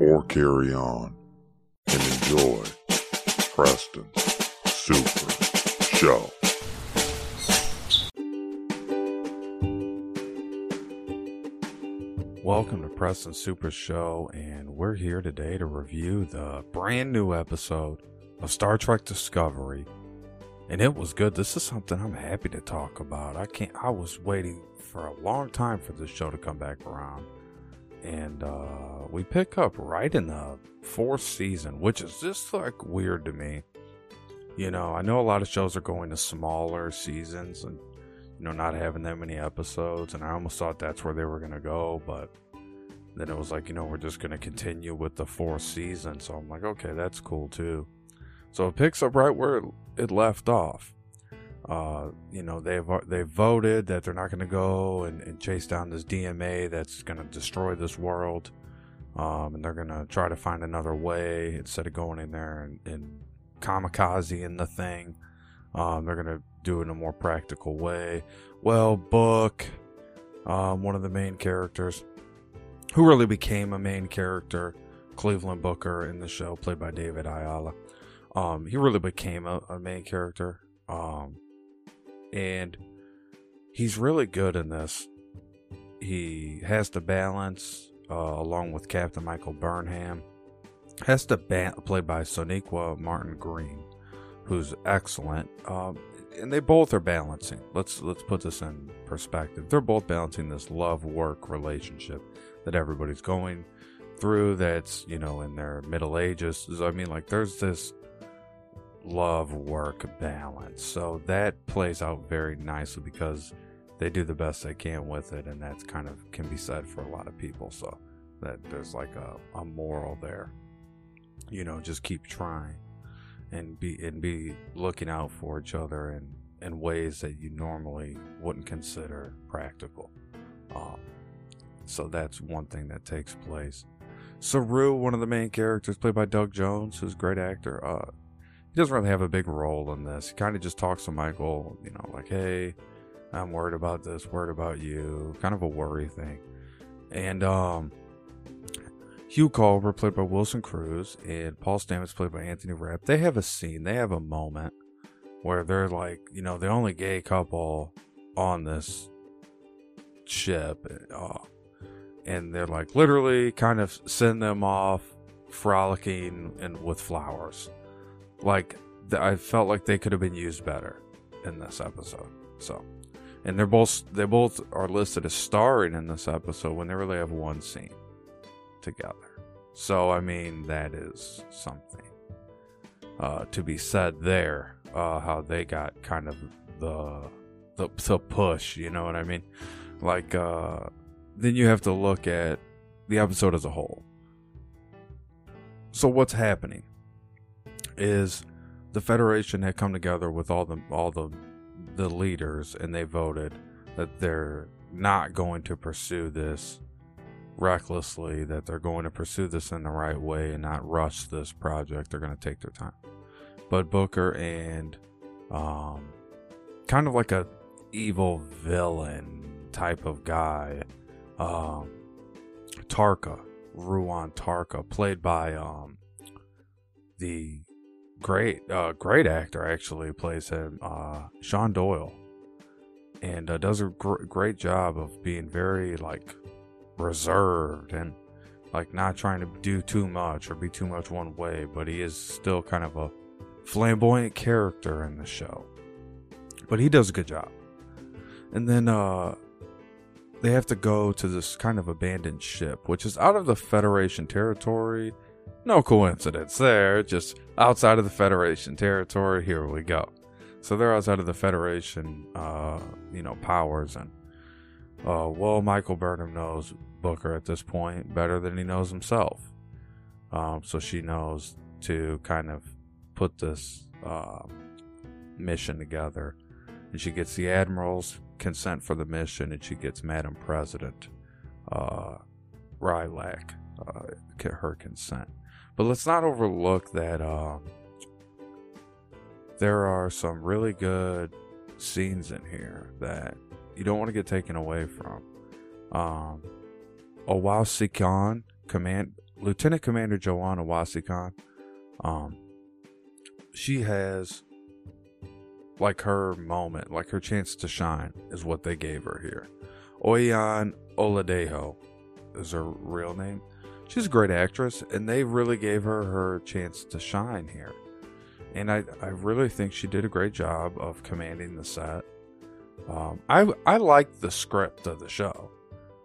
or carry on and enjoy Preston's Super Show. Welcome to Preston Super Show, and we're here today to review the brand new episode of Star Trek Discovery. And it was good. This is something I'm happy to talk about. I can't I was waiting for a long time for this show to come back around. And uh we pick up right in the fourth season, which is just like weird to me. You know, I know a lot of shows are going to smaller seasons and you know, not having that many episodes, and I almost thought that's where they were gonna go, but then it was like, you know, we're just gonna continue with the fourth season. So I'm like, okay, that's cool too. So it picks up right where it left off. Uh, you know, they've they voted that they're not gonna go and, and chase down this DMA that's gonna destroy this world. Um, and they're gonna try to find another way instead of going in there and, and kamikaze in the thing. Um, they're gonna do it in a more practical way. Well, Book, um, one of the main characters, who really became a main character, Cleveland Booker in the show, played by David Ajala. Um, he really became a, a main character, um, and he's really good in this. He has to balance, uh, along with Captain Michael Burnham. Has the ba- played by Sonequa Martin Green, who's excellent. Um, and they both are balancing. Let's let's put this in perspective. They're both balancing this love work relationship that everybody's going through. That's you know in their middle ages. I mean, like there's this love work balance. So that plays out very nicely because they do the best they can with it, and that's kind of can be said for a lot of people. So that there's like a, a moral there. You know, just keep trying and be and be looking out for each other in in ways that you normally wouldn't consider practical. Um, so that's one thing that takes place. Saru, one of the main characters, played by Doug Jones, who's a great actor. Uh, doesn't really have a big role in this. He kind of just talks to Michael, you know, like, "Hey, I'm worried about this, worried about you," kind of a worry thing. And um, Hugh Culber, played by Wilson Cruz, and Paul Stamets, played by Anthony Rapp, they have a scene, they have a moment where they're like, you know, the only gay couple on this ship. Uh, and they're like, literally kind of send them off frolicking and with flowers. Like, I felt like they could have been used better in this episode. So, and they're both they both are listed as starring in this episode when they really have one scene together. So I mean that is something uh, to be said there. Uh, how they got kind of the, the the push, you know what I mean? Like uh, then you have to look at the episode as a whole. So what's happening is the Federation had come together with all the all the the leaders and they voted that they're not going to pursue this recklessly that they're going to pursue this in the right way and not rush this project. They're going to take their time. But Booker and um, kind of like a evil villain type of guy, um, Tarka, Ruon Tarka, played by um, the great uh, great actor actually plays him, uh, Shawn Doyle, and uh, does a gr- great job of being very like reserved and like not trying to do too much or be too much one way, but he is still kind of a flamboyant character in the show. But he does a good job. And then uh they have to go to this kind of abandoned ship, which is out of the Federation territory. No coincidence there, just outside of the Federation territory. Here we go. So they're outside of the Federation, uh, you know, powers, and uh, well, Michael Burnham knows Booker at this point better than he knows himself. Um, so she knows to kind of put this uh, mission together. And she gets the Admiral's consent for the mission, and she gets Madam President uh, Rillak uh, her consent. But let's not overlook that um, there are some really good scenes in here that you don't want to get taken away from. Um, Owosekun, command Lieutenant Commander Joanna Owosekun, um, she has like her moment, like her chance to shine, is what they gave her here. Oyin Oladejo is her real name. She's a great actress, and they really gave her her chance to shine here. And I, I really think she did a great job of commanding the set. Um, I I like the script of the show.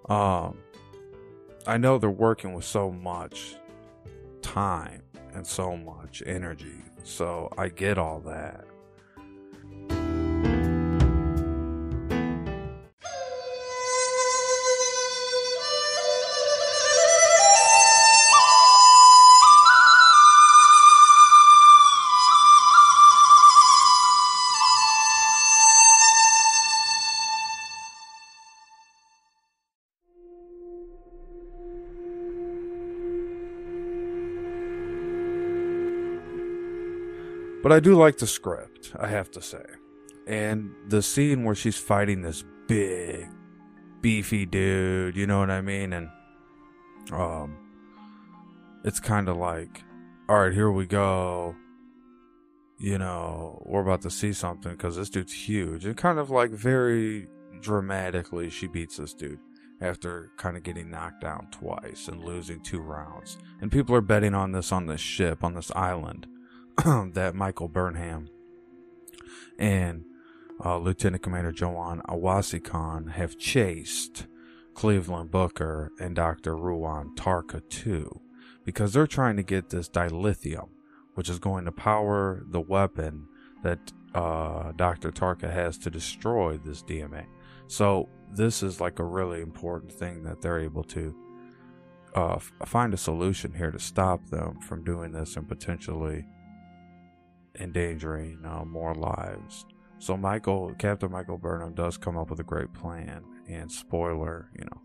Um, I know they're working with so much time and so much energy, so I get all that. But I do like the script, I have to say. And the scene where she's fighting this big, beefy dude, you know what I mean? And um it's kind of like, all right, here we go. You know, we're about to see something because this dude's huge. And kind of like very dramatically, she beats this dude after kind of getting knocked down twice and losing two rounds. And people are betting on this on this ship, on this island. that Michael Burnham and uh, Lieutenant Commander Joanne Owasi have chased Cleveland Booker and Dr. Ruon Tarka too, because they're trying to get this dilithium, which is going to power the weapon that uh, Dr. Tarka has to destroy this DMA. So this is like a really important thing that they're able to uh, find a solution here to stop them from doing this and potentially endangering uh, more lives. So Michael, Captain Michael Burnham does come up with a great plan. And spoiler, you know,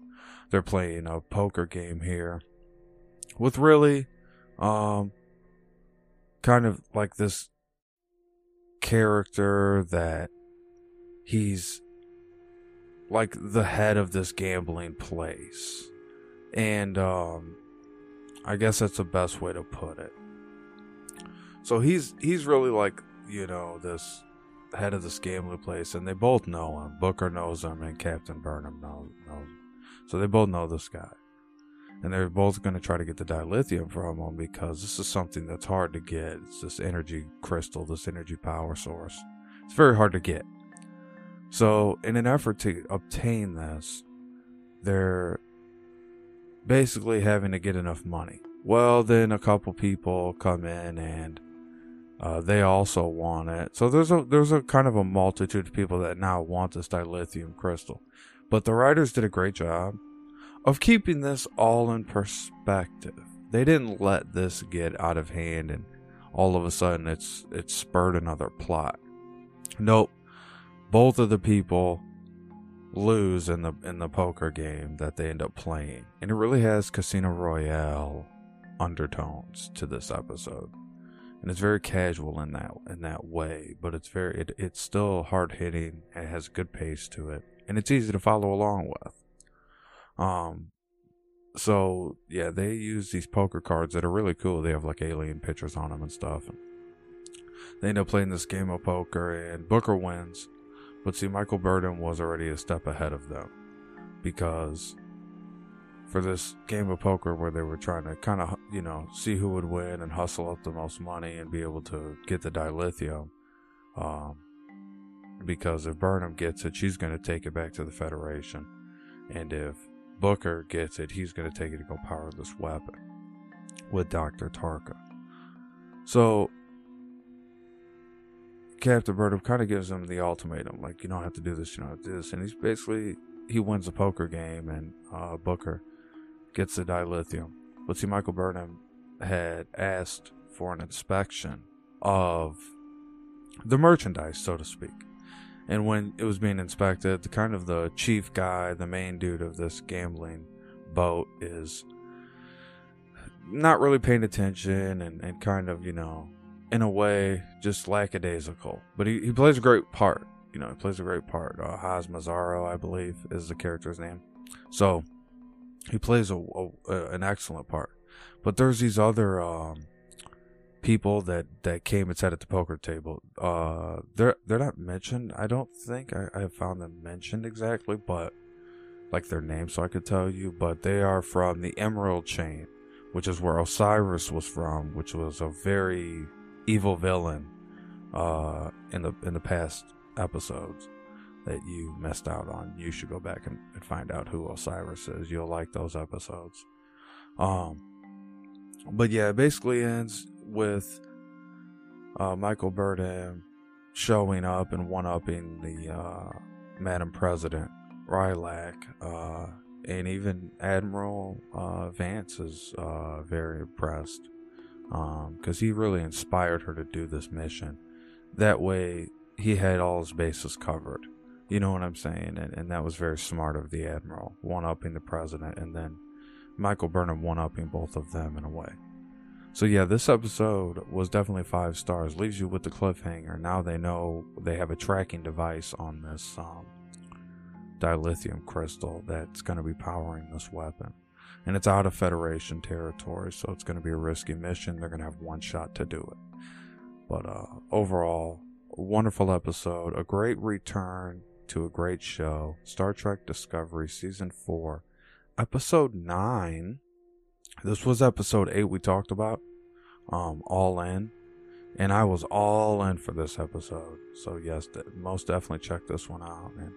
they're playing a poker game here with really, um, kind of like this character that he's like the head of this gambling place. And, um, I guess that's the best way to put it. So he's he's really like you know this head of this gambling place, and they both know him. Booker knows him, and Captain Burnham knows, knows him. So they both know this guy, and they're both going to try to get the dilithium from him because this is something that's hard to get. It's this energy crystal, this energy power source. It's very hard to get. So, in an effort to obtain this, they're basically having to get enough money. Well, then a couple people come in and uh, they also want it. So there's a there's a kind of a multitude of people that now want this dilithium crystal. But the writers did a great job of keeping this all in perspective. They didn't let this get out of hand and all of a sudden it's it's spurred another plot. Nope. Both of the people lose in the in the poker game that they end up playing. And it really has Casino Royale undertones to this episode and it's very casual in that in that way but it's very it, it's still hard hitting it has good pace to it and it's easy to follow along with. Um so yeah they use these poker cards that are really cool. They have like alien pictures on them and stuff. And they end up playing this game of poker and booker wins. But see michael Burnham was already a step ahead of them because for this game of poker where they were trying to kind of, you know, see who would win and hustle up the most money and be able to get the dilithium. Um, because if Burnham gets it, she's going to take it back to the Federation. And if Booker gets it, he's going to take it to go power this weapon with Dr. Tarka. So Captain Burnham kind of gives him the ultimatum, like, you don't have to do this, you don't have to do this. And he's basically, he wins a poker game, and uh, Booker gets the dilithium. But see, Michael Burnham had asked for an inspection of the merchandise, so to speak. And when it was being inspected, the kind of the chief guy, the main dude of this gambling boat, is not really paying attention and, and kind of, you know, in a way, just lackadaisical. But he, he plays a great part. You know, he plays a great part. Uh, Haz Mazzaro, I believe, is the character's name. So he plays a, a, an excellent part. But there's these other um, people that, that came and sat at the poker table. Uh, they're they're not mentioned. I don't think I, I found them mentioned exactly, but like their names, so I could tell you. But they are from the Emerald Chain, which is where Osyraa was from, which was a very evil villain uh, in the in the past episodes that you missed out on. You should go back and, and find out who Osyraa is. You'll like those episodes. Um, but yeah, it basically ends with uh, Michael Burnham showing up and one upping the uh, Madam President, Rillak, uh, and even Admiral uh, Vance is uh, very impressed because um, he really inspired her to do this mission. That way, he had all his bases covered. You know what I'm saying? And, and that was very smart of the Admiral, one upping the President, and then Michael Burnham one upping both of them in a way. So yeah, this episode was definitely five stars. Leaves you with the cliffhanger. Now they know they have a tracking device on this um, dilithium crystal that's going to be powering this weapon and it's out of Federation territory, so it's going to be a risky mission. They're going to have one shot to do it. But uh, overall, wonderful episode, a great return to a great show. Star Trek Discovery Season 4, Episode 9. This was Episode 8 we talked about, um, All In. And I was all in for this episode. So, yes, most definitely check this one out. And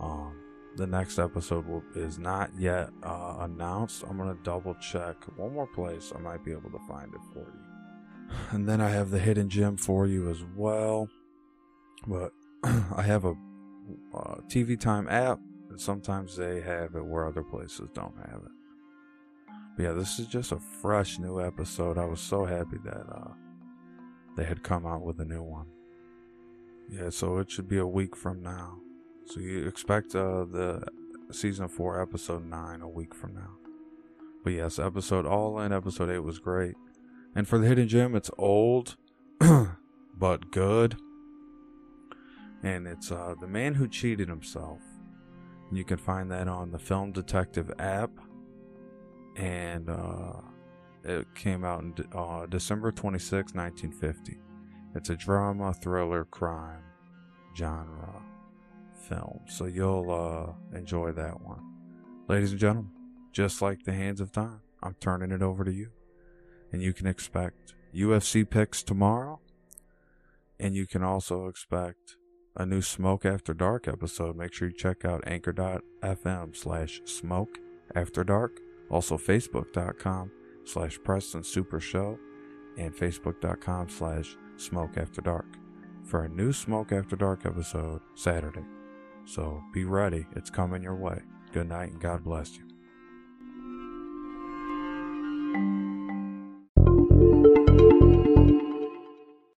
um, the next episode will, is not yet uh, announced. I'm gonna double check one more place. I might be able to find it for you. And then I have the hidden gem for you as well. But I have a uh, TV Time app, and sometimes they have it where other places don't have it. But yeah, this is just a fresh new episode. I was so happy that uh, they had come out with a new one. Yeah, so it should be a week from now. So you expect uh, the season four, episode nine, a week from now. But yes, episode all in episode eight was great. And for the hidden gem, it's old, but good. And it's uh, the man who cheated himself. You can find that on the Film Detective app. And uh, it came out in uh, December 26, 1950. It's a drama, thriller, crime genre film. So you'll uh, enjoy that one. Ladies and gentlemen, just like the hands of time, I'm turning it over to you. And you can expect UFC picks tomorrow. And you can also expect a new Smoke After Dark episode, make sure you check out anchor.fm slash smoke after dark. Also facebook.com slash Preston Super Show and facebook.com slash smoke after dark for a new Smoke After Dark episode Saturday. So be ready, it's coming your way. Good night and God bless you.